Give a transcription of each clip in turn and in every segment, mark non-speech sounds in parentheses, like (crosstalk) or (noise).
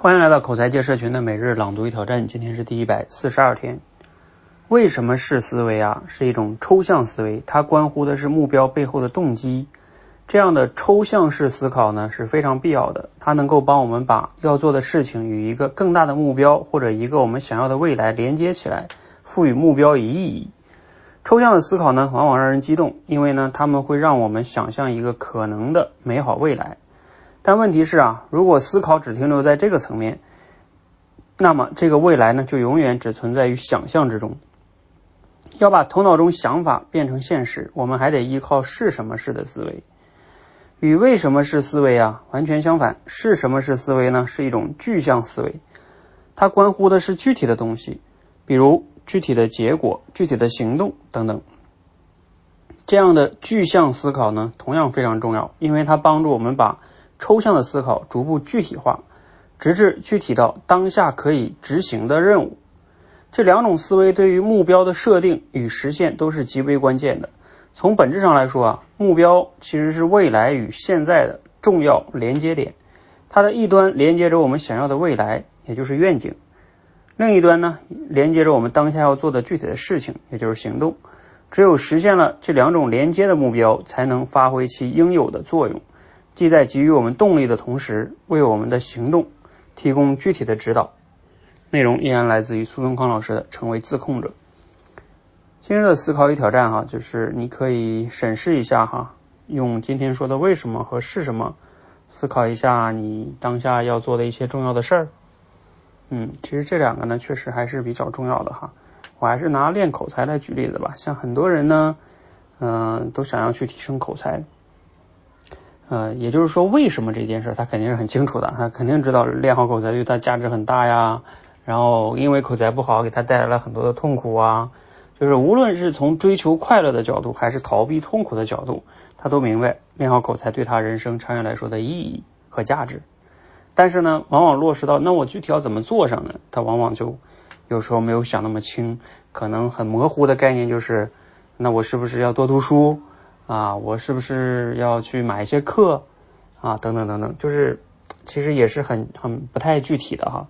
欢迎来到口才界社群的每日朗读与挑战，今天是第一百四十二天。为什么是思维啊？是一种抽象思维，它关乎的是目标背后的动机。这样的抽象式思考呢是非常必要的，它能够帮我们把要做的事情与一个更大的目标或者一个我们想要的未来连接起来，赋予目标以意义。抽象的思考呢，往往让人激动，因为呢，他们会让我们想象一个可能的美好未来。但问题是啊，如果思考只停留在这个层面，那么这个未来呢，就永远只存在于想象之中。要把头脑中想法变成现实，我们还得依靠是什么式的思维。与为什么是思维啊完全相反，是什么是思维呢？是一种具象思维，它关乎的是具体的东西，比如具体的结果、具体的行动等等。这样的具象思考呢，同样非常重要，因为它帮助我们把抽象的思考逐步具体化，直至具体到当下可以执行的任务。这两种思维对于目标的设定与实现都是极为关键的。从本质上来说啊，目标其实是未来与现在的重要连接点。它的一端连接着我们想要的未来，也就是愿景；另一端呢，连接着我们当下要做的具体的事情，也就是行动。只有实现了这两种连接的目标，才能发挥其应有的作用。既在给予我们动力的同时，为我们的行动提供具体的指导。内容依然来自于苏东康老师的《成为自控者》。今日的思考与挑战哈，就是你可以审视一下哈，用今天说的为什么和是什么思考一下你当下要做的一些重要的事儿。嗯，其实这两个呢，确实还是比较重要的哈。我还是拿练口才来举例子吧。像很多人呢，嗯，都想要去提升口才。呃，也就是说，为什么这件事他肯定是很清楚的，他肯定知道练好口才对他价值很大呀。然后因为口才不好，给他带来了很多的痛苦啊。就是无论是从追求快乐的角度，还是逃避痛苦的角度，他都明白练好口才对他人生长远来说的意义和价值。但是呢，往往落实到那我具体要怎么做上呢？他往往就有时候没有想那么清，可能很模糊的概念就是，那我是不是要多读书？啊，我是不是要去买一些课啊？等等等等，就是其实也是很很不太具体的哈。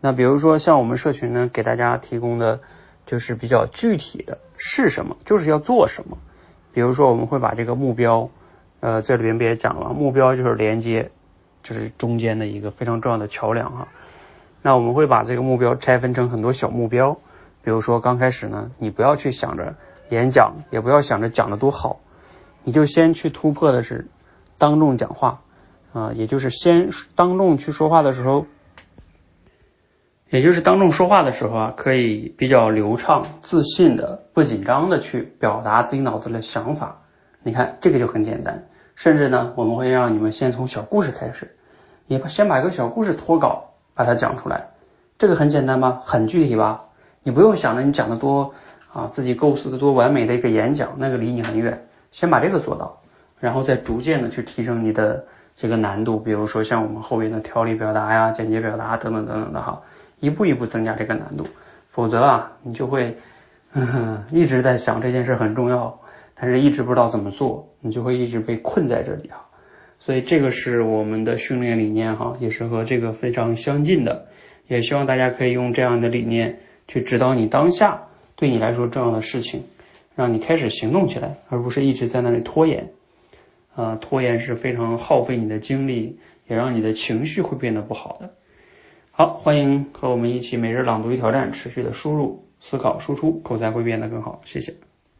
那比如说像我们社群呢，给大家提供的就是比较具体的是什么，就是要做什么。比如说我们会把这个目标，呃，这里边别讲了，目标就是连接，就是中间的一个非常重要的桥梁哈。那我们会把这个目标拆分成很多小目标，比如说刚开始呢，你不要去想着演讲，也不要想着讲的多好。你就先去突破的是当众讲话啊，也就是先当众去说话的时候，也就是当众说话的时候啊，可以比较流畅、自信的、不紧张的去表达自己脑子的想法。你看这个就很简单，甚至呢，我们会让你们先从小故事开始，你先把一个小故事脱稿，把它讲出来。这个很简单吧？很具体吧？你不用想着你讲的多啊，自己构思的多完美的一个演讲，那个离你很远。先把这个做到，然后再逐渐的去提升你的这个难度，比如说像我们后边的条理表达呀、简洁表达等等等等的哈，一步一步增加这个难度。否则啊，你就会 (laughs) 一直在想这件事很重要，但是一直不知道怎么做，你就会一直被困在这里哈。所以这个是我们的训练理念哈，也是和这个非常相近的。也希望大家可以用这样的理念去指导你当下对你来说重要的事情。让你开始行动起来，而不是一直在那里拖延。啊，拖延是非常耗费你的精力，也让你的情绪会变得不好的。好，欢迎和我们一起每日朗读与挑战，持续的输入、思考、输出，口才会变得更好。谢谢。